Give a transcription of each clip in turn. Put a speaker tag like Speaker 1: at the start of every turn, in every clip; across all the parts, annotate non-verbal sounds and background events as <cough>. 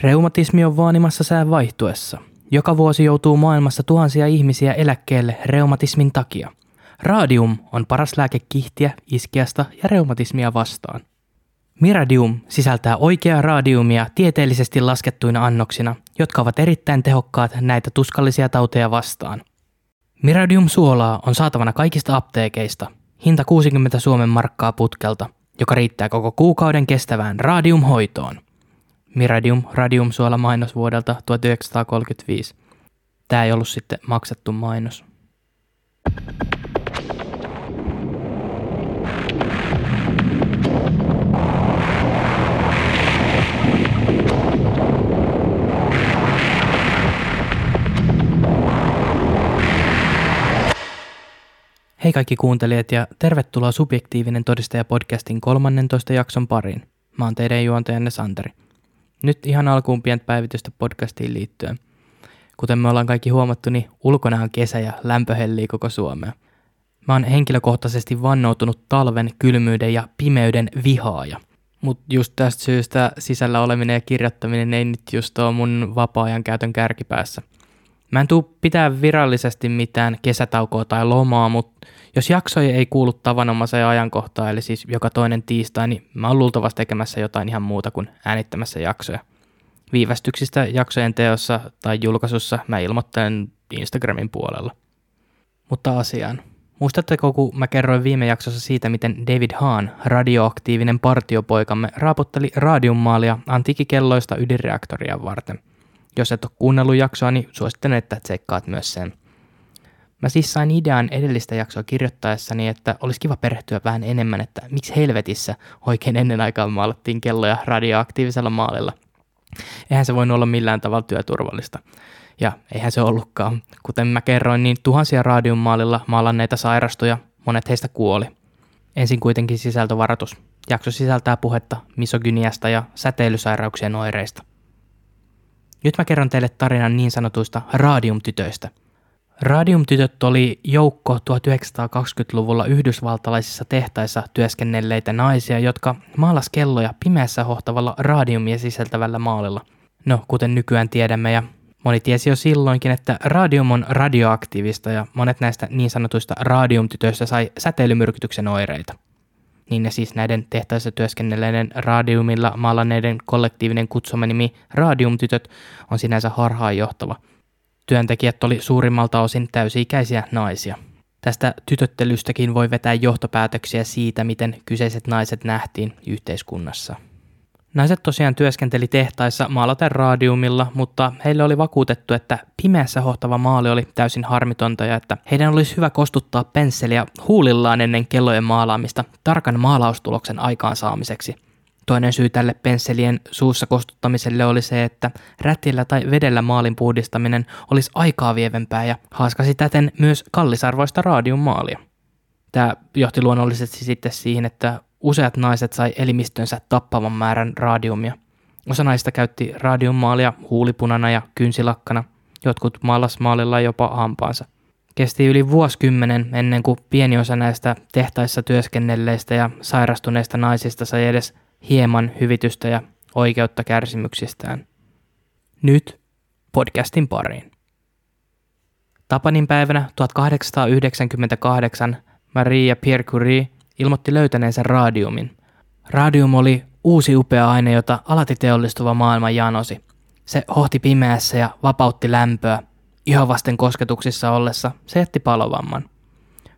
Speaker 1: Reumatismi on vaanimassa sään vaihtuessa. Joka vuosi joutuu maailmassa tuhansia ihmisiä eläkkeelle reumatismin takia. Radium on paras lääke kihtiä, iskeasta ja reumatismia vastaan. Miradium sisältää oikeaa radiumia tieteellisesti laskettuina annoksina, jotka ovat erittäin tehokkaat näitä tuskallisia tauteja vastaan. Miradium-suolaa on saatavana kaikista apteekeista. Hinta 60 Suomen markkaa putkelta, joka riittää koko kuukauden kestävään radiumhoitoon. Miradium Radium suola mainos vuodelta 1935. Tämä ei ollut sitten maksettu mainos. Hei kaikki kuuntelijat ja tervetuloa Subjektiivinen todistaja podcastin 13 jakson pariin. Mä oon teidän juontajanne Santeri. Nyt ihan alkuun pientä päivitystä podcastiin liittyen. Kuten me ollaan kaikki huomattu, niin ulkona on kesä ja lämpö hellii koko Suomea. Mä oon henkilökohtaisesti vannoutunut talven, kylmyyden ja pimeyden vihaaja. Mutta just tästä syystä sisällä oleminen ja kirjoittaminen ei nyt just ole mun vapaa-ajan käytön kärkipäässä – Mä en tuu pitää virallisesti mitään kesätaukoa tai lomaa, mutta jos jaksoja ei kuulu tavanomaiseen ajankohtaan, eli siis joka toinen tiistai, niin mä oon luultavasti tekemässä jotain ihan muuta kuin äänittämässä jaksoja. Viivästyksistä jaksojen teossa tai julkaisussa mä ilmoittelen Instagramin puolella. Mutta asiaan. Muistatteko, kun mä kerroin viime jaksossa siitä, miten David Hahn, radioaktiivinen partiopoikamme, raaputteli radiummaalia antiikikelloista ydinreaktoria varten – jos et ole kuunnellut jaksoa, niin suosittelen, että tsekkaat myös sen. Mä siis sain idean edellistä jaksoa kirjoittaessani, että olisi kiva perehtyä vähän enemmän, että miksi helvetissä oikein ennen aikaa maalattiin kelloja radioaktiivisella maalilla. Eihän se voinut olla millään tavalla työturvallista. Ja eihän se ollutkaan. Kuten mä kerroin, niin tuhansia radiummaalilla maalanneita sairastuja, monet heistä kuoli. Ensin kuitenkin sisältövaratus. Jakso sisältää puhetta misogyniasta ja säteilysairauksien oireista – nyt mä kerron teille tarinan niin sanotuista radiumtytöistä. Radiumtytöt oli joukko 1920-luvulla yhdysvaltalaisissa tehtaissa työskennelleitä naisia, jotka maalas kelloja pimeässä hohtavalla radiumia sisältävällä maalilla. No, kuten nykyään tiedämme ja moni tiesi jo silloinkin, että radium on radioaktiivista ja monet näistä niin sanotuista radiumtytöistä sai säteilymyrkytyksen oireita niin ne siis näiden tehtaissa työskennelleiden radiumilla maalanneiden kollektiivinen kutsumanimi Radiumtytöt on sinänsä harhaanjohtava. Työntekijät oli suurimmalta osin täysi-ikäisiä naisia. Tästä tytöttelystäkin voi vetää johtopäätöksiä siitä, miten kyseiset naiset nähtiin yhteiskunnassa. Naiset tosiaan työskenteli tehtaissa maalaten radiumilla, mutta heille oli vakuutettu, että pimeässä hohtava maali oli täysin harmitonta ja että heidän olisi hyvä kostuttaa pensseliä huulillaan ennen kellojen maalaamista tarkan maalaustuloksen aikaansaamiseksi. Toinen syy tälle pensselien suussa kostuttamiselle oli se, että rätillä tai vedellä maalin puhdistaminen olisi aikaa vievempää ja haaskasi täten myös kallisarvoista radiummaalia. Tämä johti luonnollisesti sitten siihen, että Useat naiset sai elimistönsä tappavan määrän radiumia. Osa naista käytti radiummaalia huulipunana ja kynsilakkana, jotkut maalas maalilla jopa hampaansa. Kesti yli vuosikymmenen ennen kuin pieni osa näistä tehtaissa työskennelleistä ja sairastuneista naisista sai edes hieman hyvitystä ja oikeutta kärsimyksistään. Nyt podcastin pariin. Tapanin päivänä 1898 Maria Pierre Curie ilmoitti löytäneensä radiumin. Radium oli uusi upea aine, jota alati teollistuva maailma janosi. Se hohti pimeässä ja vapautti lämpöä. Ihovasten kosketuksissa ollessa se jätti palovamman.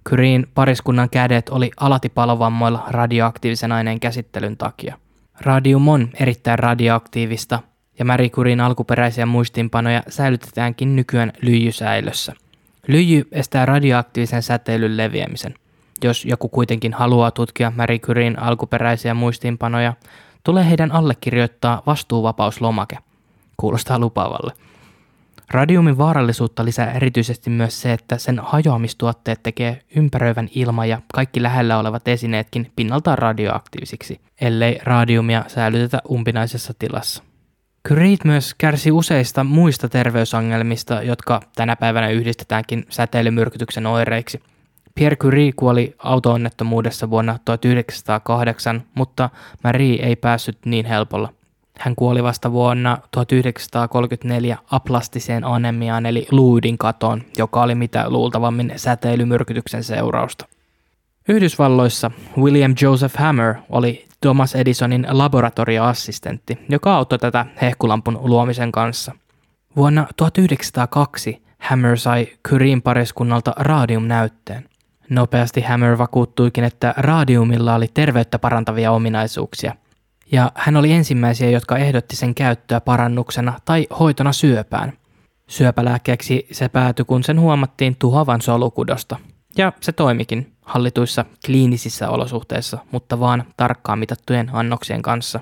Speaker 1: Kyriin pariskunnan kädet oli alati palovammoilla radioaktiivisen aineen käsittelyn takia. Radium on erittäin radioaktiivista, ja Marie alkuperäisiä muistiinpanoja säilytetäänkin nykyään lyijysäilössä. Lyijy estää radioaktiivisen säteilyn leviämisen – jos joku kuitenkin haluaa tutkia Marie Curien alkuperäisiä muistiinpanoja, tulee heidän allekirjoittaa vastuuvapauslomake. Kuulostaa lupaavalle. Radiumin vaarallisuutta lisää erityisesti myös se, että sen hajoamistuotteet tekee ympäröivän ilma ja kaikki lähellä olevat esineetkin pinnaltaan radioaktiivisiksi, ellei radiumia säilytetä umpinaisessa tilassa. Curie myös kärsi useista muista terveysongelmista, jotka tänä päivänä yhdistetäänkin säteilymyrkytyksen oireiksi – Pierre Curie kuoli autoonnettomuudessa vuonna 1908, mutta Marie ei päässyt niin helpolla. Hän kuoli vasta vuonna 1934 aplastiseen anemiaan eli luudin katoon, joka oli mitä luultavammin säteilymyrkytyksen seurausta. Yhdysvalloissa William Joseph Hammer oli Thomas Edisonin laboratorioassistentti, joka auttoi tätä hehkulampun luomisen kanssa. Vuonna 1902 Hammer sai Curien pariskunnalta radiumnäytteen. Nopeasti Hammer vakuuttuikin, että radiumilla oli terveyttä parantavia ominaisuuksia, ja hän oli ensimmäisiä, jotka ehdotti sen käyttöä parannuksena tai hoitona syöpään. Syöpälääkkeeksi se päätyi, kun sen huomattiin tuhoavan solukudosta. Ja se toimikin hallituissa kliinisissä olosuhteissa, mutta vaan tarkkaan mitattujen annoksien kanssa.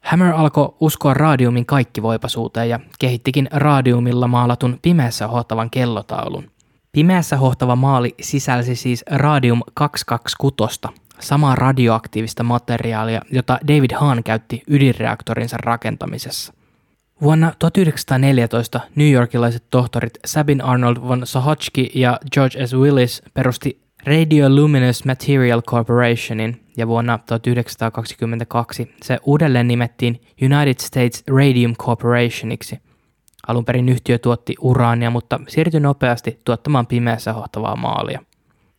Speaker 1: Hammer alkoi uskoa radiumin kaikkivoipaisuuteen ja kehittikin radiumilla maalatun pimeässä hohtavan kellotaulun. Pimeässä hohtava maali sisälsi siis radium 226, samaa radioaktiivista materiaalia, jota David Hahn käytti ydinreaktorinsa rakentamisessa. Vuonna 1914 New Yorkilaiset tohtorit Sabin Arnold von Sohotsky ja George S. Willis perusti Radioluminous Material Corporationin ja vuonna 1922 se uudelleen nimettiin United States Radium Corporationiksi. Alun perin yhtiö tuotti uraania, mutta siirtyi nopeasti tuottamaan pimeässä hohtavaa maalia.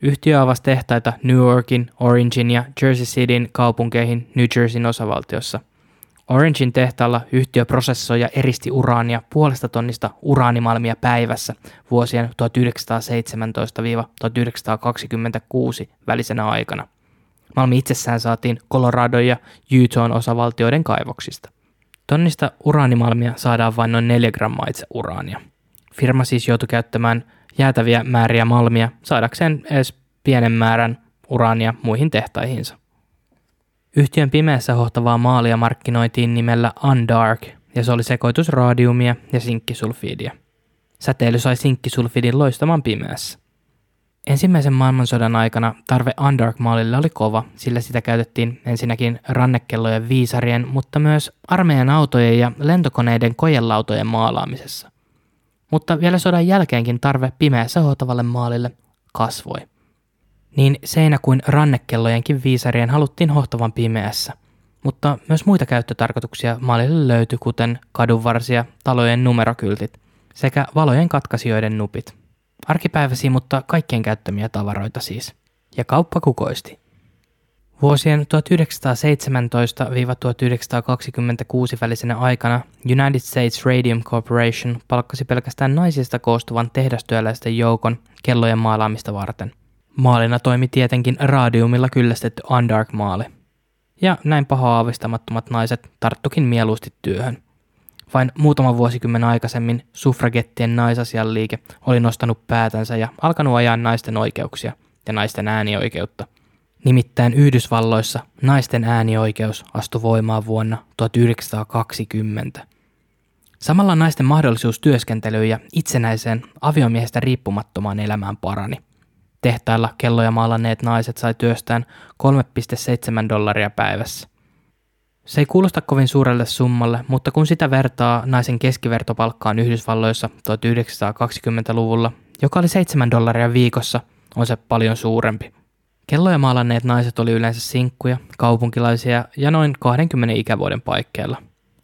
Speaker 1: Yhtiö avasi tehtaita New Yorkin, Orangein ja Jersey Cityn kaupunkeihin New Jerseyn osavaltiossa – Orangein tehtaalla yhtiö prosessoi ja eristi uraania puolesta tonnista uraanimalmia päivässä vuosien 1917-1926 välisenä aikana. Malmi itsessään saatiin Colorado ja Utahn osavaltioiden kaivoksista. Tonnista uraanimalmia saadaan vain noin 4 grammaa itse uraania. Firma siis joutui käyttämään jäätäviä määriä malmia saadakseen edes pienen määrän uraania muihin tehtaihinsa. Yhtiön pimeässä hohtavaa maalia markkinoitiin nimellä Undark, ja se oli sekoitus radiumia ja sinkkisulfiidia. Säteily sai sinkkisulfidin loistamaan pimeässä. Ensimmäisen maailmansodan aikana tarve Undark-maalille oli kova, sillä sitä käytettiin ensinnäkin rannekellojen viisarien, mutta myös armeijan autojen ja lentokoneiden kojelautojen maalaamisessa. Mutta vielä sodan jälkeenkin tarve pimeässä hohtavalle maalille kasvoi niin seinä kuin rannekellojenkin viisarien haluttiin hohtavan pimeässä. Mutta myös muita käyttötarkoituksia maalille löytyi, kuten kadunvarsia, talojen numerokyltit sekä valojen katkaisijoiden nupit. Arkipäiväisiä, mutta kaikkien käyttämiä tavaroita siis. Ja kauppa kukoisti. Vuosien 1917-1926 välisenä aikana United States Radium Corporation palkkasi pelkästään naisista koostuvan tehdastyöläisten joukon kellojen maalaamista varten – Maalina toimi tietenkin radiumilla kyllästetty Undark-maali. Ja näin paha aavistamattomat naiset tarttukin mieluusti työhön. Vain muutama vuosikymmen aikaisemmin suffragettien naisasianliike oli nostanut päätänsä ja alkanut ajaa naisten oikeuksia ja naisten äänioikeutta. Nimittäin Yhdysvalloissa naisten äänioikeus astui voimaan vuonna 1920. Samalla naisten mahdollisuus työskentelyyn ja itsenäiseen aviomiehestä riippumattomaan elämään parani – Tehtailla kelloja maalanneet naiset sai työstään 3,7 dollaria päivässä. Se ei kuulosta kovin suurelle summalle, mutta kun sitä vertaa naisen keskivertopalkkaan Yhdysvalloissa 1920-luvulla, joka oli 7 dollaria viikossa, on se paljon suurempi. Kelloja maalanneet naiset oli yleensä sinkkuja, kaupunkilaisia ja noin 20 ikävuoden paikkeilla.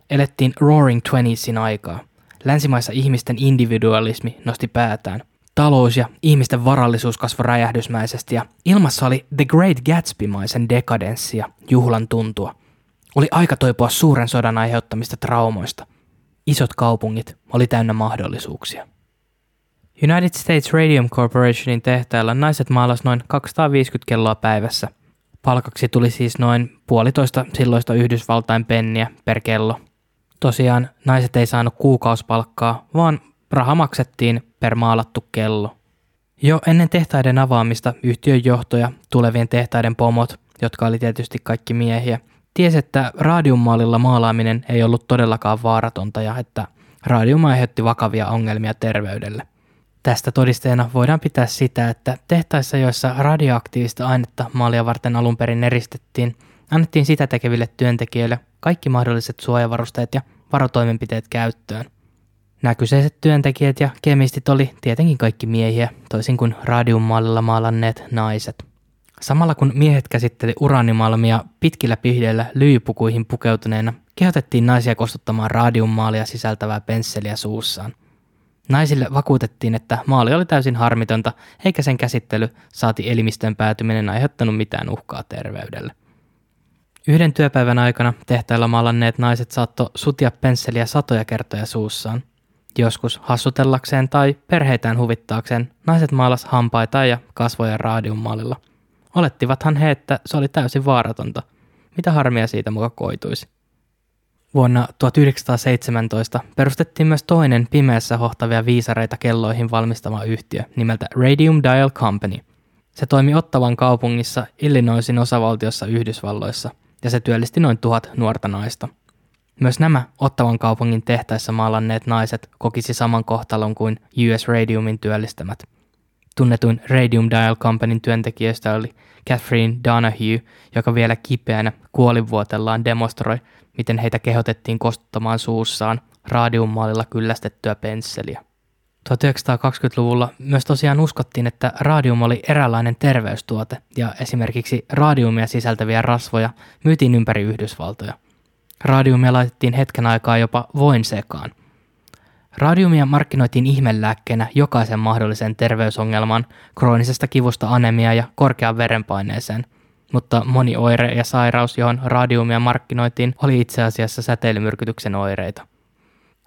Speaker 1: Elettiin Roaring Twenties aikaa. Länsimaissa ihmisten individualismi nosti päätään talous ja ihmisten varallisuus kasvoi räjähdysmäisesti ja ilmassa oli The Great Gatsby-maisen dekadenssia, juhlan tuntua. Oli aika toipua suuren sodan aiheuttamista traumoista. Isot kaupungit oli täynnä mahdollisuuksia. United States Radium Corporationin tehtailla naiset maalas noin 250 kelloa päivässä. Palkaksi tuli siis noin puolitoista silloista Yhdysvaltain penniä per kello. Tosiaan naiset ei saanut kuukausipalkkaa, vaan raha maksettiin per maalattu kello. Jo ennen tehtaiden avaamista yhtiön johtoja, tulevien tehtaiden pomot, jotka oli tietysti kaikki miehiä, tiesi, että radiummaalilla maalaaminen ei ollut todellakaan vaaratonta ja että radium aiheutti vakavia ongelmia terveydelle. Tästä todisteena voidaan pitää sitä, että tehtaissa, joissa radioaktiivista ainetta maalia varten alun perin eristettiin, annettiin sitä tekeville työntekijöille kaikki mahdolliset suojavarusteet ja varotoimenpiteet käyttöön – Nämä kyseiset työntekijät ja kemistit oli tietenkin kaikki miehiä, toisin kuin radiummaalilla maalanneet naiset. Samalla kun miehet käsitteli uraanimalmia pitkillä pihdeillä lyijypukuihin pukeutuneena, kehotettiin naisia kostuttamaan radiummaalia sisältävää pensseliä suussaan. Naisille vakuutettiin, että maali oli täysin harmitonta, eikä sen käsittely saati elimistön päätyminen aiheuttanut mitään uhkaa terveydelle. Yhden työpäivän aikana tehtailla maalanneet naiset saatto sutia pensseliä satoja kertoja suussaan. Joskus hassutellakseen tai perheitään huvittaakseen naiset maalas hampaita ja kasvoja raadiummaalilla. Olettivathan he, että se oli täysin vaaratonta. Mitä harmia siitä muka koituisi? Vuonna 1917 perustettiin myös toinen pimeässä hohtavia viisareita kelloihin valmistama yhtiö nimeltä Radium Dial Company. Se toimi Ottavan kaupungissa Illinoisin osavaltiossa Yhdysvalloissa ja se työllisti noin tuhat nuorta naista. Myös nämä Ottavan kaupungin tehtaissa maalanneet naiset kokisi saman kohtalon kuin US Radiumin työllistämät. Tunnetuin Radium Dial Companyn työntekijöistä oli Catherine Donahue, joka vielä kipeänä kuolivuotellaan demonstroi, miten heitä kehotettiin kostuttamaan suussaan radiummaalilla kyllästettyä pensseliä. 1920-luvulla myös tosiaan uskottiin, että radium oli eräänlainen terveystuote ja esimerkiksi radiumia sisältäviä rasvoja myytiin ympäri Yhdysvaltoja. Radiumia laitettiin hetken aikaa jopa voin sekaan. Radiumia markkinoitiin ihmelääkkeenä jokaisen mahdollisen terveysongelman, kroonisesta kivusta anemia ja korkean verenpaineeseen, mutta moni oire ja sairaus, johon radiumia markkinoitiin, oli itse asiassa säteilymyrkytyksen oireita.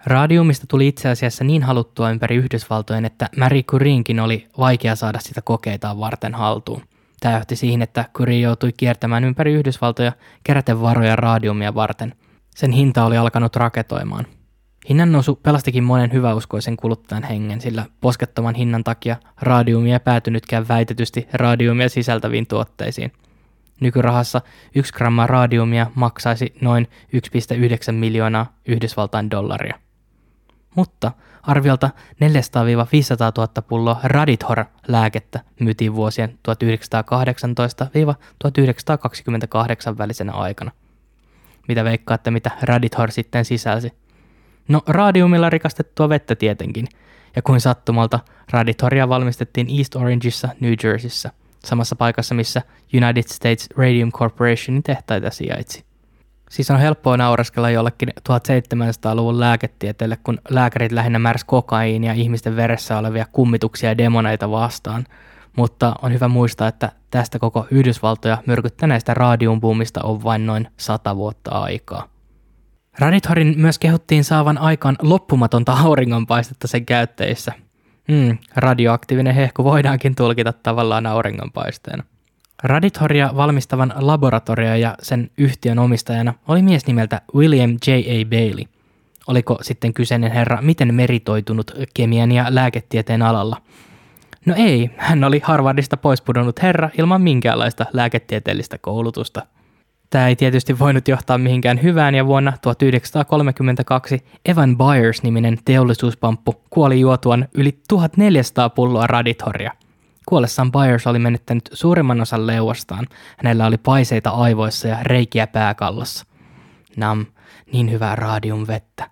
Speaker 1: Radiumista tuli itse asiassa niin haluttua ympäri Yhdysvaltojen, että Marie Curie'nkin oli vaikea saada sitä kokeitaan varten haltuun. Tämä johti siihen, että Curie joutui kiertämään ympäri Yhdysvaltoja keräten varoja radiumia varten. Sen hinta oli alkanut raketoimaan – Hinnan nousu pelastikin monen hyväuskoisen kuluttajan hengen, sillä poskettoman hinnan takia radiumia päätynytkään väitetysti radiumia sisältäviin tuotteisiin. Nykyrahassa 1 gramma radiumia maksaisi noin 1,9 miljoonaa Yhdysvaltain dollaria. Mutta arviolta 400-500 000 pulloa Radithor-lääkettä myytiin vuosien 1918-1928 välisenä aikana. Mitä veikkaatte, mitä Radithor sitten sisälsi? No radiumilla rikastettua vettä tietenkin, ja kuin sattumalta raditoria valmistettiin East Orangeissa, New Jerseyssä, samassa paikassa missä United States Radium Corporationin tehtaita sijaitsi. Siis on helppoa nauraskella jollekin 1700-luvun lääketieteelle, kun lääkärit lähinnä märs kokaiinia ihmisten veressä olevia kummituksia ja demoneita vastaan, mutta on hyvä muistaa, että tästä koko Yhdysvaltoja myrkyttäneestä radiumbuumista on vain noin sata vuotta aikaa. Radithorin myös kehuttiin saavan aikaan loppumatonta auringonpaistetta sen käyttäjissä. Mm, radioaktiivinen hehku voidaankin tulkita tavallaan auringonpaisteena. Radithoria valmistavan laboratorio ja sen yhtiön omistajana oli mies nimeltä William J. A. Bailey. Oliko sitten kyseinen herra miten meritoitunut kemian ja lääketieteen alalla? No ei, hän oli Harvardista pois pudonnut herra ilman minkäänlaista lääketieteellistä koulutusta – Tämä ei tietysti voinut johtaa mihinkään hyvään ja vuonna 1932 Evan Byers-niminen teollisuuspamppu kuoli juotuan yli 1400 pulloa radithoria. Kuollessaan Byers oli menettänyt suurimman osan leuastaan. Hänellä oli paiseita aivoissa ja reikiä pääkallossa. Nam, niin hyvää vettä.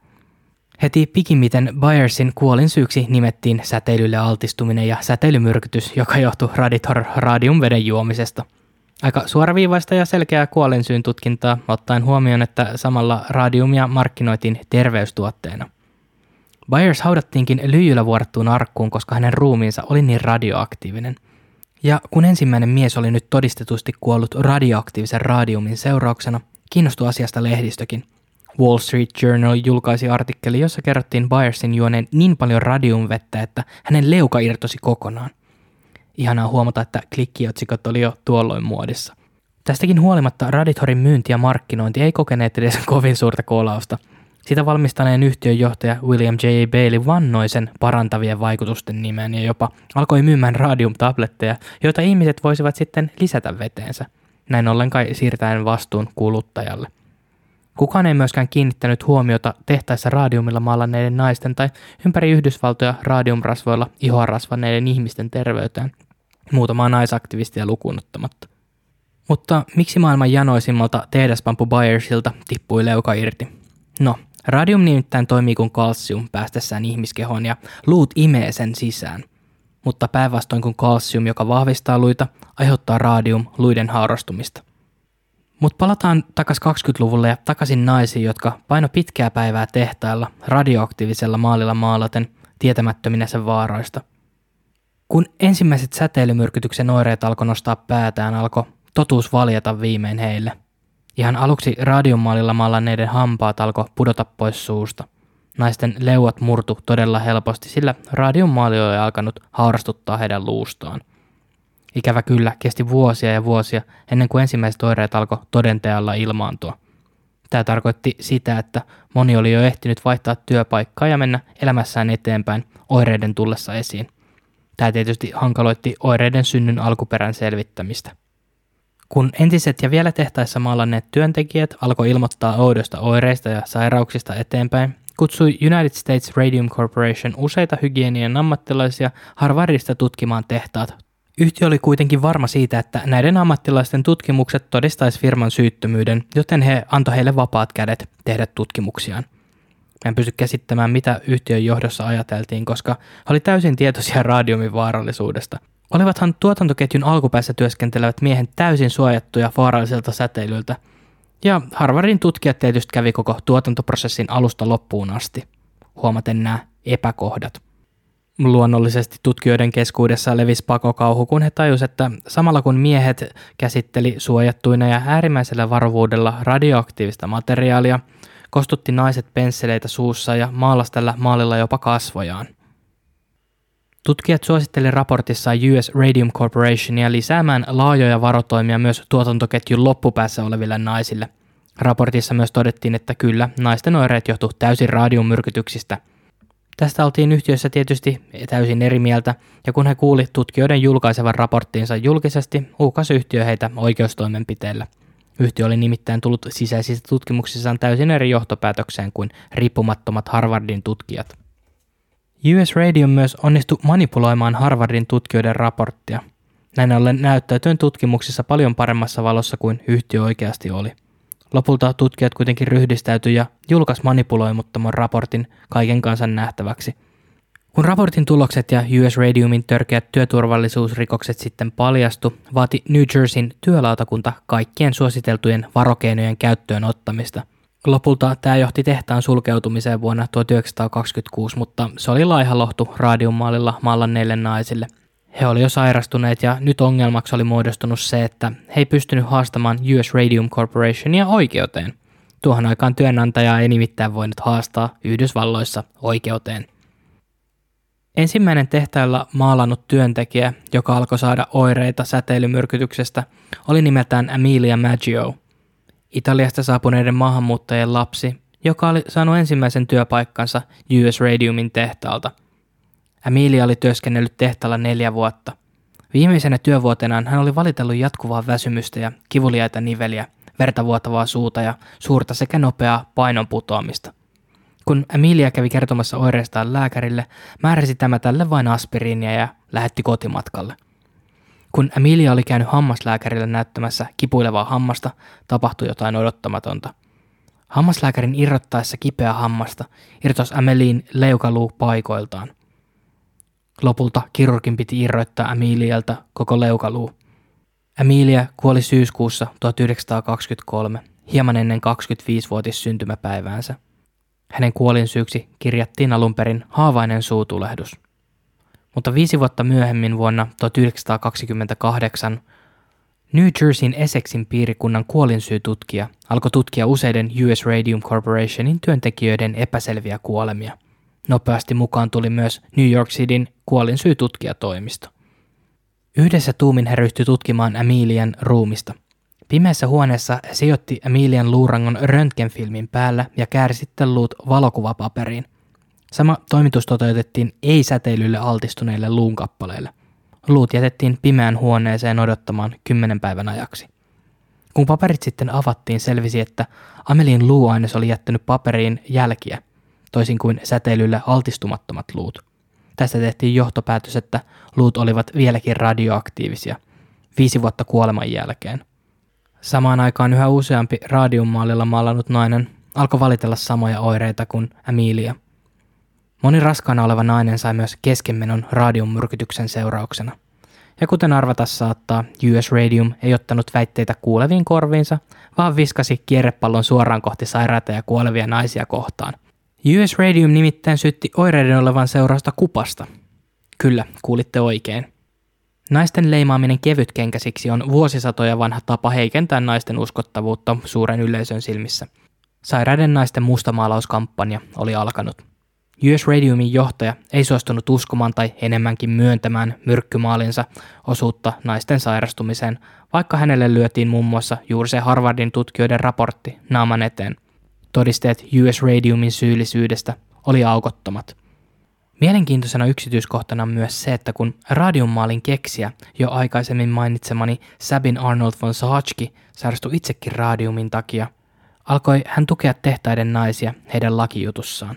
Speaker 1: Heti pikimmiten Byersin kuolin syyksi nimettiin säteilylle altistuminen ja säteilymyrkytys, joka johtui radithor radiumveden juomisesta – Aika suoraviivaista ja selkeää kuolinsyyn tutkintaa, ottaen huomioon, että samalla radiumia markkinoitiin terveystuotteena. Byers haudattiinkin lyijyllä vuorattuun arkkuun, koska hänen ruumiinsa oli niin radioaktiivinen. Ja kun ensimmäinen mies oli nyt todistetusti kuollut radioaktiivisen radiumin seurauksena, kiinnostui asiasta lehdistökin. Wall Street Journal julkaisi artikkeli, jossa kerrottiin Byersin juoneen niin paljon radiumvettä, että hänen leuka irtosi kokonaan. Ihanaa huomata, että klikkiotsikot oli jo tuolloin muodissa. Tästäkin huolimatta Radithorin myynti ja markkinointi ei kokeneet edes <laughs> kovin suurta kolausta. Sitä valmistaneen yhtiön johtaja William J. Bailey vannoi sen parantavien vaikutusten nimeen ja jopa alkoi myymään radium-tabletteja, joita ihmiset voisivat sitten lisätä veteensä. Näin ollen kai siirtäen vastuun kuluttajalle. Kukaan ei myöskään kiinnittänyt huomiota tehtaissa radiumilla maalanneiden naisten tai ympäri Yhdysvaltoja radiumrasvoilla ihoa rasvanneiden ihmisten terveyteen, muutamaa naisaktivistia lukuun ottamatta. Mutta miksi maailman janoisimmalta tehdaspampu Byersilta tippui leuka irti? No, radium nimittäin toimii kuin kalsium päästessään ihmiskehoon ja luut imee sen sisään. mutta päinvastoin kuin kalsium, joka vahvistaa luita, aiheuttaa radium luiden haurastumista. Mutta palataan takaisin 20-luvulle ja takaisin naisiin, jotka paino pitkää päivää tehtailla radioaktiivisella maalilla maalaten tietämättöminä sen vaaroista. Kun ensimmäiset säteilymyrkytyksen oireet alkoi nostaa päätään, alkoi totuus valjata viimein heille. Ihan aluksi radiomaalilla maalanneiden hampaat alkoi pudota pois suusta. Naisten leuat murtu todella helposti, sillä radiomaali oli alkanut haurastuttaa heidän luustaan. Ikävä kyllä, kesti vuosia ja vuosia ennen kuin ensimmäiset oireet alkoi todenteella ilmaantua. Tämä tarkoitti sitä, että moni oli jo ehtinyt vaihtaa työpaikkaa ja mennä elämässään eteenpäin oireiden tullessa esiin. Tämä tietysti hankaloitti oireiden synnyn alkuperän selvittämistä. Kun entiset ja vielä tehtaissa maalanneet työntekijät alkoi ilmoittaa oudoista oireista ja sairauksista eteenpäin, kutsui United States Radium Corporation useita hygienian ammattilaisia Harvardista tutkimaan tehtaat Yhtiö oli kuitenkin varma siitä, että näiden ammattilaisten tutkimukset todistaisi firman syyttömyyden, joten he antoi heille vapaat kädet tehdä tutkimuksiaan. En pysty käsittämään, mitä yhtiön johdossa ajateltiin, koska he oli täysin tietoisia radiumin vaarallisuudesta. Olivathan tuotantoketjun alkupäässä työskentelevät miehen täysin suojattuja vaaralliselta säteilyltä, ja Harvardin tutkijat tietysti kävi koko tuotantoprosessin alusta loppuun asti, huomaten nämä epäkohdat. Luonnollisesti tutkijoiden keskuudessa levisi pakokauhu, kun he tajusivat, että samalla kun miehet käsitteli suojattuina ja äärimmäisellä varovuudella radioaktiivista materiaalia, kostutti naiset pensseleitä suussa ja maalasi tällä maalilla jopa kasvojaan. Tutkijat suosittelivat raportissa US Radium Corporationia lisäämään laajoja varotoimia myös tuotantoketjun loppupäässä oleville naisille. Raportissa myös todettiin, että kyllä, naisten oireet johtuivat täysin radiomyrkytyksistä – Tästä oltiin yhtiössä tietysti täysin eri mieltä, ja kun he kuuli tutkijoiden julkaisevan raporttiinsa julkisesti, uhkasi yhtiö heitä oikeustoimenpiteellä. Yhtiö oli nimittäin tullut sisäisissä tutkimuksissaan täysin eri johtopäätökseen kuin riippumattomat Harvardin tutkijat. US Radio myös onnistui manipuloimaan Harvardin tutkijoiden raporttia. Näin ollen näyttäytyen tutkimuksissa paljon paremmassa valossa kuin yhtiö oikeasti oli. Lopulta tutkijat kuitenkin ryhdistäytyi ja julkaisi manipuloimuttoman raportin kaiken kansan nähtäväksi. Kun raportin tulokset ja US Radiumin törkeät työturvallisuusrikokset sitten paljastu, vaati New Jerseyn työlautakunta kaikkien suositeltujen varokeinojen käyttöön ottamista. Lopulta tämä johti tehtaan sulkeutumiseen vuonna 1926, mutta se oli laiha lohtu radiumaalilla maalanneille naisille – he olivat jo sairastuneet ja nyt ongelmaksi oli muodostunut se, että he ei pystynyt haastamaan US Radium Corporationia oikeuteen. Tuohon aikaan työnantaja ei nimittäin voinut haastaa Yhdysvalloissa oikeuteen. Ensimmäinen tehtailla maalannut työntekijä, joka alkoi saada oireita säteilymyrkytyksestä, oli nimeltään Amelia Maggio. Italiasta saapuneiden maahanmuuttajien lapsi, joka oli saanut ensimmäisen työpaikkansa US Radiumin tehtaalta – Emilia oli työskennellyt tehtaalla neljä vuotta. Viimeisenä työvuotenaan hän oli valitellut jatkuvaa väsymystä ja kivuliaita niveliä, verta vuotavaa suuta ja suurta sekä nopeaa painon putoamista. Kun Emilia kävi kertomassa oireistaan lääkärille, määräsi tämä tälle vain aspiriinia ja lähetti kotimatkalle. Kun Emilia oli käynyt hammaslääkärille näyttämässä kipuilevaa hammasta, tapahtui jotain odottamatonta. Hammaslääkärin irrottaessa kipeä hammasta irtosi Amelin leukaluu paikoiltaan. Lopulta kirurgin piti irroittaa Amelialta koko leukaluu. Amelia kuoli syyskuussa 1923, hieman ennen 25-vuotis syntymäpäiväänsä. Hänen kuolinsyyksi kirjattiin alun perin haavainen suutulehdus. Mutta viisi vuotta myöhemmin vuonna 1928 New Jerseyn Essexin piirikunnan kuolinsyytutkija alkoi tutkia useiden US Radium Corporationin työntekijöiden epäselviä kuolemia – Nopeasti mukaan tuli myös New York Cityn kuolinsyytutkijatoimisto. Yhdessä tuumin he ryhtyi tutkimaan Amelian ruumista. Pimeässä huoneessa he sijoitti Amelian luurangon röntgenfilmin päällä ja käärsi sitten luut valokuvapaperiin. Sama toimitus toteutettiin ei-säteilylle altistuneille luunkappaleille. Luut jätettiin pimeään huoneeseen odottamaan kymmenen päivän ajaksi. Kun paperit sitten avattiin, selvisi, että Amelin luuaines oli jättänyt paperiin jälkiä – toisin kuin säteilylle altistumattomat luut. Tästä tehtiin johtopäätös, että luut olivat vieläkin radioaktiivisia, viisi vuotta kuoleman jälkeen. Samaan aikaan yhä useampi radiummaalilla maalannut nainen alkoi valitella samoja oireita kuin Emilia. Moni raskaana oleva nainen sai myös keskenmenon radiumyrkytyksen seurauksena. Ja kuten arvata saattaa, US Radium ei ottanut väitteitä kuuleviin korviinsa, vaan viskasi kierrepallon suoraan kohti sairaita ja kuolevia naisia kohtaan. US Radium nimittäin syytti oireiden olevan seurausta kupasta. Kyllä, kuulitte oikein. Naisten leimaaminen kevytkenkäsiksi on vuosisatoja vanha tapa heikentää naisten uskottavuutta suuren yleisön silmissä. Sairaiden naisten mustamaalauskampanja oli alkanut. US Radiumin johtaja ei suostunut uskomaan tai enemmänkin myöntämään myrkkymaalinsa osuutta naisten sairastumiseen, vaikka hänelle lyötiin muun muassa juuri se Harvardin tutkijoiden raportti naaman eteen. Todisteet US Radiumin syyllisyydestä oli aukottomat. Mielenkiintoisena yksityiskohtana on myös se, että kun radiummaalin keksiä jo aikaisemmin mainitsemani Sabin Arnold von Sahatski sairastui itsekin radiumin takia, alkoi hän tukea tehtaiden naisia heidän lakijutussaan.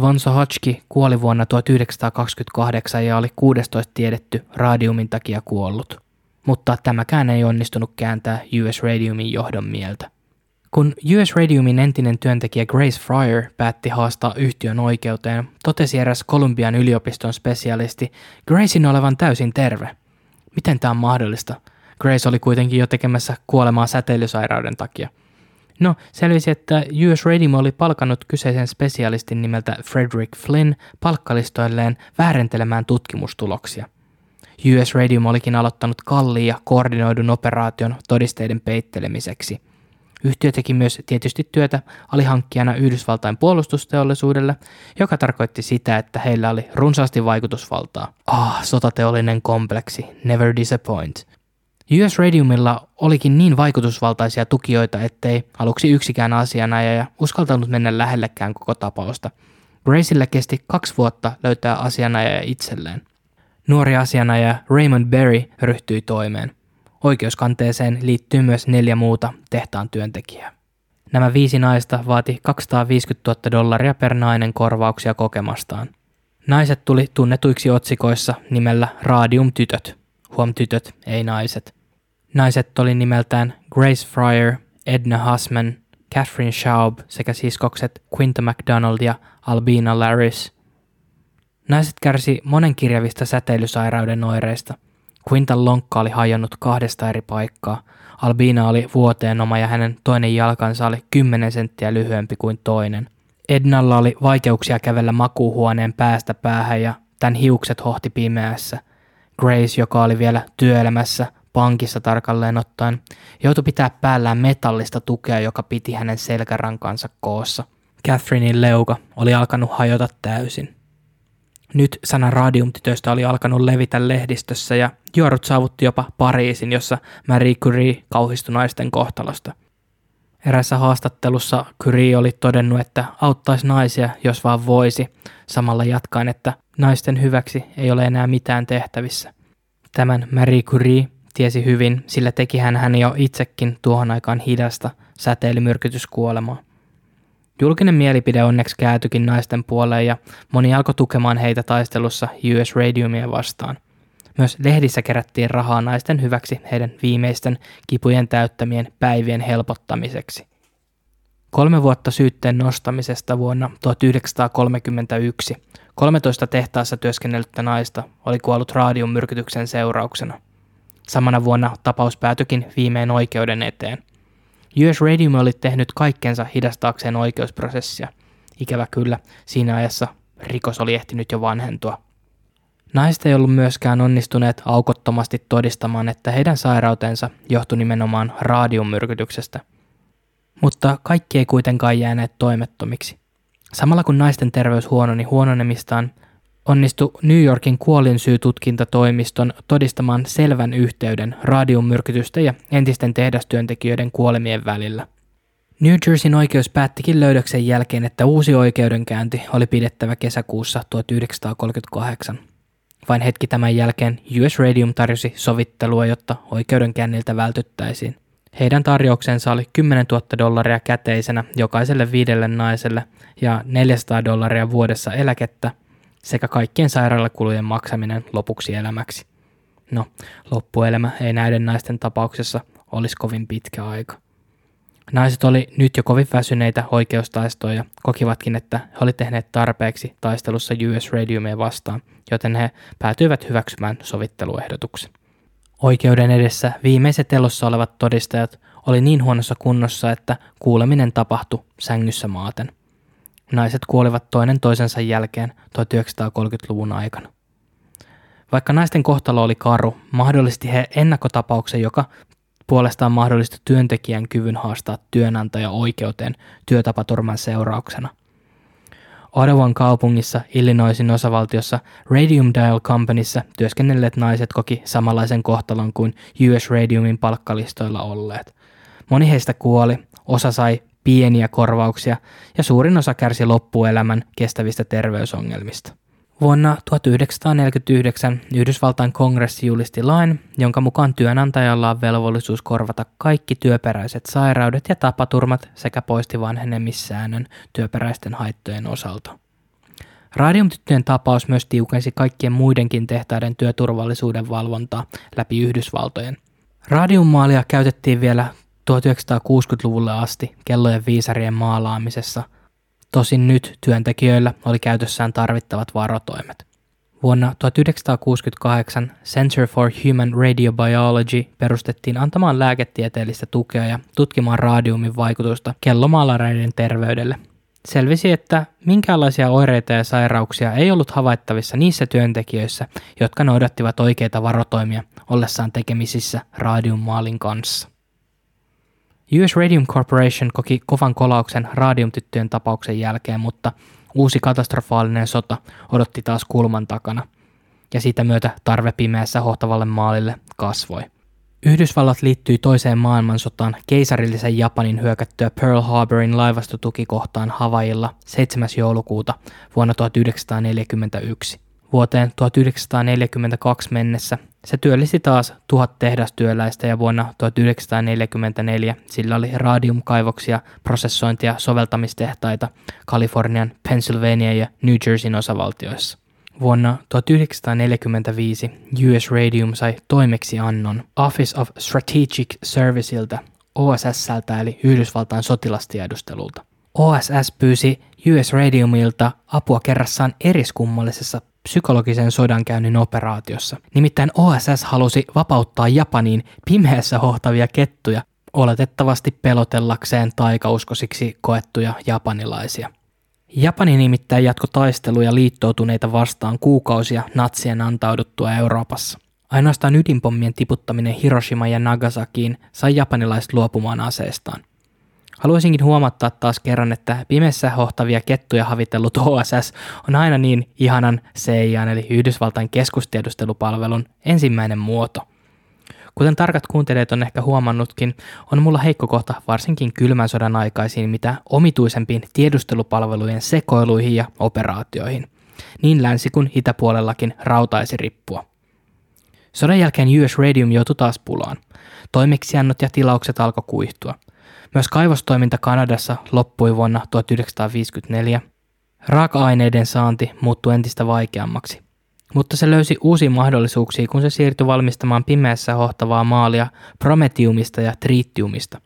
Speaker 1: Von Sahatski kuoli vuonna 1928 ja oli 16 tiedetty radiumin takia kuollut. Mutta tämäkään ei onnistunut kääntää US Radiumin johdon mieltä. Kun US Radiumin entinen työntekijä Grace Fryer päätti haastaa yhtiön oikeuteen, totesi eräs Kolumbian yliopiston spesialisti Gracein olevan täysin terve. Miten tämä on mahdollista? Grace oli kuitenkin jo tekemässä kuolemaa säteilysairauden takia. No, selvisi, että US Radium oli palkannut kyseisen spesialistin nimeltä Frederick Flynn palkkalistoilleen väärentelemään tutkimustuloksia. US Radium olikin aloittanut kalliin ja koordinoidun operaation todisteiden peittelemiseksi – Yhtiö teki myös tietysti työtä alihankkijana Yhdysvaltain puolustusteollisuudelle, joka tarkoitti sitä, että heillä oli runsaasti vaikutusvaltaa. Ah, sotateollinen kompleksi, never disappoint. US Radiumilla olikin niin vaikutusvaltaisia tukijoita, ettei aluksi yksikään asianajaja uskaltanut mennä lähellekään koko tapausta. Graceille kesti kaksi vuotta löytää asianajaja itselleen. Nuori asianajaja Raymond Berry ryhtyi toimeen. Oikeuskanteeseen liittyy myös neljä muuta tehtaan työntekijää. Nämä viisi naista vaati 250 000 dollaria per nainen korvauksia kokemastaan. Naiset tuli tunnetuiksi otsikoissa nimellä Radium-tytöt. Huom tytöt, ei naiset. Naiset oli nimeltään Grace Fryer, Edna Hussman, Catherine Schaub sekä siskokset Quinta MacDonald ja Albina Laris. Naiset kärsi monenkirjavista säteilysairauden oireista – Quintan lonkka oli hajonnut kahdesta eri paikkaa. Albina oli vuoteen oma ja hänen toinen jalkansa oli 10 senttiä lyhyempi kuin toinen. Ednalla oli vaikeuksia kävellä makuuhuoneen päästä päähän ja tämän hiukset hohti pimeässä. Grace, joka oli vielä työelämässä, pankissa tarkalleen ottaen, joutui pitää päällään metallista tukea, joka piti hänen selkärankansa koossa. Catherinein leuka oli alkanut hajota täysin. Nyt sana radiumtytöistä oli alkanut levitä lehdistössä ja juorut saavutti jopa Pariisin, jossa Marie Curie kauhistui naisten kohtalosta. Erässä haastattelussa Curie oli todennut, että auttaisi naisia, jos vaan voisi, samalla jatkaen, että naisten hyväksi ei ole enää mitään tehtävissä. Tämän Marie Curie tiesi hyvin, sillä teki hän jo itsekin tuohon aikaan hidasta säteilymyrkytyskuolemaa. Julkinen mielipide onneksi käätyikin naisten puoleen ja moni alkoi tukemaan heitä taistelussa US Radiumia vastaan. Myös lehdissä kerättiin rahaa naisten hyväksi heidän viimeisten kipujen täyttämien päivien helpottamiseksi. Kolme vuotta syytteen nostamisesta vuonna 1931 13 tehtaassa työskennellyttä naista oli kuollut myrkytyksen seurauksena. Samana vuonna tapaus päätyikin viimein oikeuden eteen – US Radium oli tehnyt kaikkensa hidastaakseen oikeusprosessia. Ikävä kyllä, siinä ajassa rikos oli ehtinyt jo vanhentua. Naiset ei ollut myöskään onnistuneet aukottomasti todistamaan, että heidän sairautensa johtui nimenomaan radiummyrkytyksestä. Mutta kaikki ei kuitenkaan jääneet toimettomiksi. Samalla kun naisten terveys huononi huononemistaan, onnistui New Yorkin kuolinsyytutkintatoimiston todistamaan selvän yhteyden radiummyrkytysten ja entisten tehdastyöntekijöiden kuolemien välillä. New Jerseyn oikeus päättikin löydöksen jälkeen, että uusi oikeudenkäynti oli pidettävä kesäkuussa 1938. Vain hetki tämän jälkeen US Radium tarjosi sovittelua, jotta oikeudenkäynniltä vältyttäisiin. Heidän tarjouksensa oli 10 000 dollaria käteisenä jokaiselle viidelle naiselle ja 400 dollaria vuodessa eläkettä – sekä kaikkien sairaalakulujen maksaminen lopuksi elämäksi. No, loppuelämä ei näiden naisten tapauksessa olisi kovin pitkä aika. Naiset oli nyt jo kovin väsyneitä oikeustaistoja ja kokivatkin, että he olivat tehneet tarpeeksi taistelussa US Radiumia vastaan, joten he päätyivät hyväksymään sovitteluehdotuksen. Oikeuden edessä viimeiset elossa olevat todistajat oli niin huonossa kunnossa, että kuuleminen tapahtui sängyssä maaten. Naiset kuolivat toinen toisensa jälkeen 1930-luvun aikana. Vaikka naisten kohtalo oli karu, mahdollisti he ennakkotapauksen, joka puolestaan mahdollisti työntekijän kyvyn haastaa työnantaja oikeuteen työtapaturman seurauksena. Ottawan kaupungissa Illinoisin osavaltiossa Radium Dial Companyssa työskennelleet naiset koki samanlaisen kohtalon kuin US Radiumin palkkalistoilla olleet. Moni heistä kuoli, osa sai pieniä korvauksia ja suurin osa kärsi loppuelämän kestävistä terveysongelmista. Vuonna 1949 Yhdysvaltain kongressi julisti lain, jonka mukaan työnantajalla on velvollisuus korvata kaikki työperäiset sairaudet ja tapaturmat sekä poisti vanhenemissäännön työperäisten haittojen osalta. Radiumtyttöjen tapaus myös tiukensi kaikkien muidenkin tehtaiden työturvallisuuden valvontaa läpi Yhdysvaltojen. Radiummaalia käytettiin vielä 1960-luvulle asti kellojen viisarien maalaamisessa – Tosin nyt työntekijöillä oli käytössään tarvittavat varotoimet. Vuonna 1968 Center for Human Radiobiology perustettiin antamaan lääketieteellistä tukea ja tutkimaan radiumin vaikutusta kellomaalareiden terveydelle. Selvisi, että minkäänlaisia oireita ja sairauksia ei ollut havaittavissa niissä työntekijöissä, jotka noudattivat oikeita varotoimia ollessaan tekemisissä radiummaalin kanssa. US Radium Corporation koki kovan kolauksen radiumtyttöjen tapauksen jälkeen, mutta uusi katastrofaalinen sota odotti taas kulman takana, ja siitä myötä tarve pimeässä hohtavalle maalille kasvoi. Yhdysvallat liittyi toiseen maailmansotaan keisarillisen Japanin hyökättyä Pearl Harborin laivastotukikohtaan Havailla 7. joulukuuta vuonna 1941. Vuoteen 1942 mennessä se työllisti taas tuhat tehdastyöläistä ja vuonna 1944 sillä oli radiumkaivoksia, prosessointia soveltamistehtaita Kalifornian, Pennsylvania ja New Jerseyn osavaltioissa. Vuonna 1945 US Radium sai toimeksiannon Office of Strategic Serviceilta OSSltä eli Yhdysvaltain sotilastiedustelulta. OSS pyysi US Radiumilta apua kerrassaan eriskummallisessa psykologisen sodankäynnin operaatiossa. Nimittäin OSS halusi vapauttaa Japaniin pimeässä hohtavia kettuja, oletettavasti pelotellakseen taikauskosiksi koettuja japanilaisia. Japani nimittäin jatko taisteluja liittoutuneita vastaan kuukausia natsien antauduttua Euroopassa. Ainoastaan ydinpommien tiputtaminen Hiroshima ja Nagasakiin sai japanilaiset luopumaan aseestaan. Haluaisinkin huomattaa taas kerran, että pimessä hohtavia kettuja havitellut OSS on aina niin ihanan CIA eli Yhdysvaltain keskustiedustelupalvelun ensimmäinen muoto. Kuten tarkat kuuntelijat on ehkä huomannutkin, on mulla heikko kohta varsinkin kylmän sodan aikaisiin mitä omituisempiin tiedustelupalvelujen sekoiluihin ja operaatioihin. Niin länsi kuin itäpuolellakin rautaisi rippua. Sodan jälkeen US Radium joutui taas pulaan. Toimeksiannot ja tilaukset alkoi kuihtua – myös kaivostoiminta Kanadassa loppui vuonna 1954. Raaka-aineiden saanti muuttui entistä vaikeammaksi. Mutta se löysi uusia mahdollisuuksia, kun se siirtyi valmistamaan pimeässä hohtavaa maalia prometiumista ja tritiumista.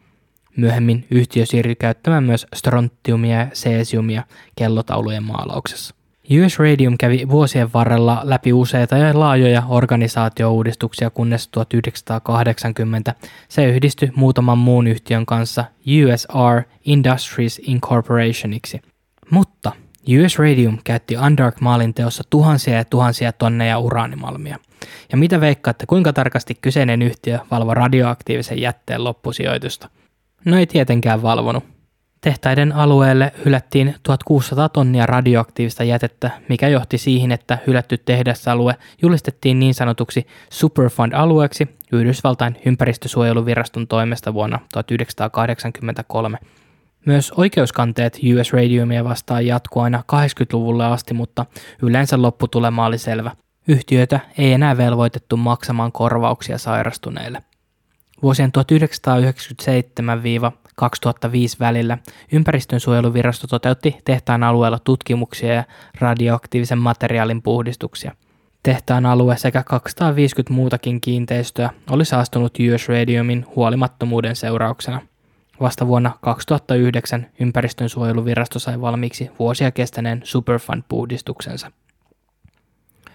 Speaker 1: Myöhemmin yhtiö siirtyi käyttämään myös strontiumia ja cesiumia kellotaulujen maalauksessa. US Radium kävi vuosien varrella läpi useita ja laajoja organisaatiouudistuksia, kunnes 1980 se yhdistyi muutaman muun yhtiön kanssa USR Industries Incorporationiksi. Mutta US Radium käytti Undark maalin teossa tuhansia ja tuhansia tonneja uraanimalmia. Ja mitä veikkaatte, kuinka tarkasti kyseinen yhtiö valvoi radioaktiivisen jätteen loppusijoitusta? No ei tietenkään valvonut. Tehtaiden alueelle hylättiin 1600 tonnia radioaktiivista jätettä, mikä johti siihen, että hylätty tehdasalue julistettiin niin sanotuksi Superfund-alueeksi Yhdysvaltain ympäristösuojeluviraston toimesta vuonna 1983. Myös oikeuskanteet US Radiumia vastaan jatkuu aina 80-luvulle asti, mutta yleensä lopputulema oli selvä. Yhtiöitä ei enää velvoitettu maksamaan korvauksia sairastuneille. Vuosien 1997 2005 välillä ympäristönsuojeluvirasto toteutti tehtaan alueella tutkimuksia ja radioaktiivisen materiaalin puhdistuksia. Tehtaan alue sekä 250 muutakin kiinteistöä oli saastunut US Radiumin huolimattomuuden seurauksena. Vasta vuonna 2009 ympäristönsuojeluvirasto sai valmiiksi vuosia kestäneen Superfund-puhdistuksensa.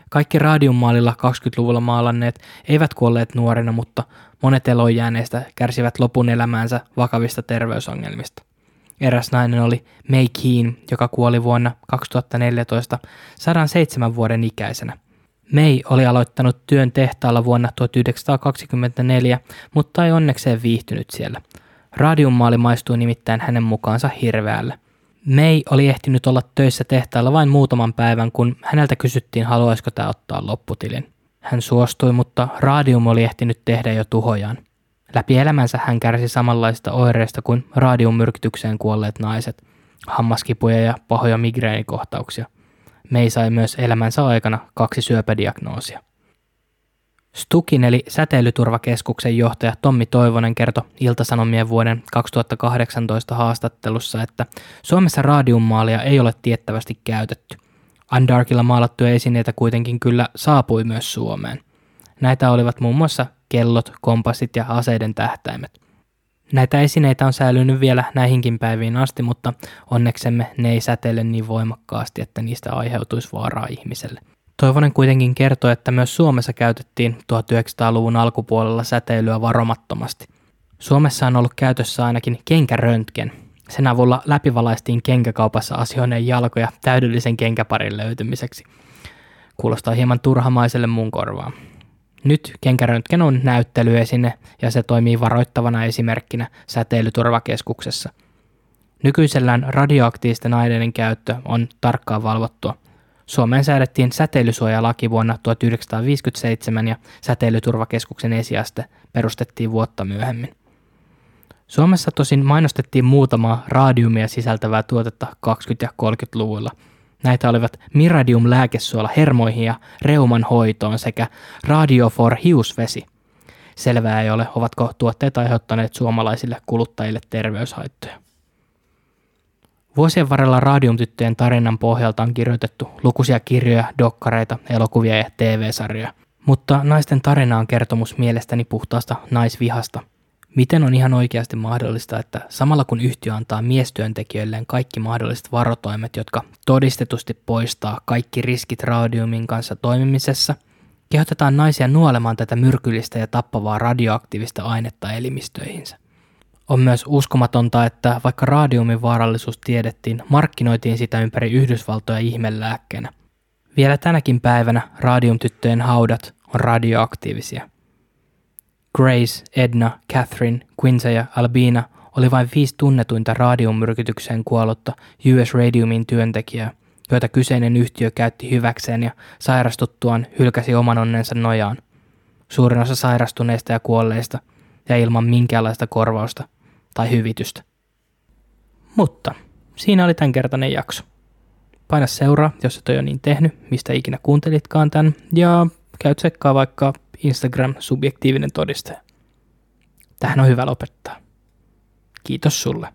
Speaker 1: Kaikki radiummaalilla 20-luvulla maalanneet eivät kuolleet nuorena, mutta monet elonjääneistä kärsivät lopun elämäänsä vakavista terveysongelmista. Eräs nainen oli May Keen, joka kuoli vuonna 2014 107 vuoden ikäisenä. May oli aloittanut työn tehtaalla vuonna 1924, mutta ei onnekseen viihtynyt siellä. Radiummaali maistui nimittäin hänen mukaansa hirveälle. May oli ehtinyt olla töissä tehtaalla vain muutaman päivän, kun häneltä kysyttiin, haluaisiko tämä ottaa lopputilin. Hän suostui, mutta radium oli ehtinyt tehdä jo tuhojaan. Läpi elämänsä hän kärsi samanlaista oireista kuin radiummyrkytykseen kuolleet naiset, hammaskipuja ja pahoja migreenikohtauksia. May sai myös elämänsä aikana kaksi syöpädiagnoosia. Stukin eli säteilyturvakeskuksen johtaja Tommi Toivonen kertoi Iltasanomien vuoden 2018 haastattelussa, että Suomessa radiummaalia ei ole tiettävästi käytetty. Andarkilla maalattuja esineitä kuitenkin kyllä saapui myös Suomeen. Näitä olivat muun muassa kellot, kompassit ja aseiden tähtäimet. Näitä esineitä on säilynyt vielä näihinkin päiviin asti, mutta onneksemme ne ei säteile niin voimakkaasti, että niistä aiheutuisi vaaraa ihmiselle. Toivonen kuitenkin kertoi, että myös Suomessa käytettiin 1900-luvun alkupuolella säteilyä varomattomasti. Suomessa on ollut käytössä ainakin kenkäröntgen. Sen avulla läpivalaistiin kenkäkaupassa asioineen jalkoja täydellisen kenkäparin löytymiseksi. Kuulostaa hieman turhamaiselle mun korvaan. Nyt kenkäröntgen on näyttelyesine ja se toimii varoittavana esimerkkinä säteilyturvakeskuksessa. Nykyisellään radioaktiivisten aineiden käyttö on tarkkaan valvottua. Suomeen säädettiin säteilysuojalaki vuonna 1957 ja säteilyturvakeskuksen esiaste perustettiin vuotta myöhemmin. Suomessa tosin mainostettiin muutamaa radiumia sisältävää tuotetta 20- ja 30-luvulla. Näitä olivat Miradium lääkesuola hermoihin ja reuman hoitoon sekä Radio for hiusvesi. Selvää ei ole, ovatko tuotteet aiheuttaneet suomalaisille kuluttajille terveyshaittoja. Vuosien varrella radiumtyttöjen tarinan pohjalta on kirjoitettu lukuisia kirjoja, dokkareita, elokuvia ja TV-sarjoja. Mutta naisten tarina on kertomus mielestäni puhtaasta naisvihasta. Miten on ihan oikeasti mahdollista, että samalla kun yhtiö antaa miestyöntekijöilleen kaikki mahdolliset varotoimet, jotka todistetusti poistaa kaikki riskit radiumin kanssa toimimisessa, kehotetaan naisia nuolemaan tätä myrkyllistä ja tappavaa radioaktiivista ainetta elimistöihinsä. On myös uskomatonta, että vaikka radiumin vaarallisuus tiedettiin, markkinoitiin sitä ympäri Yhdysvaltoja ihmelääkkeenä. Vielä tänäkin päivänä radiumtyttöjen haudat on radioaktiivisia. Grace, Edna, Catherine, Quincy ja Albina oli vain viisi tunnetuinta radiummyrkytykseen kuollutta US Radiumin työntekijää, joita kyseinen yhtiö käytti hyväkseen ja sairastuttuaan hylkäsi oman onnensa nojaan. Suurin osa sairastuneista ja kuolleista ja ilman minkäänlaista korvausta tai hyvitystä. Mutta siinä oli tämänkertainen jakso. Paina seuraa, jos et ole jo niin tehnyt, mistä ikinä kuuntelitkaan tämän, ja käy tsekkaa vaikka Instagram subjektiivinen todistaja. Tähän on hyvä lopettaa. Kiitos sulle.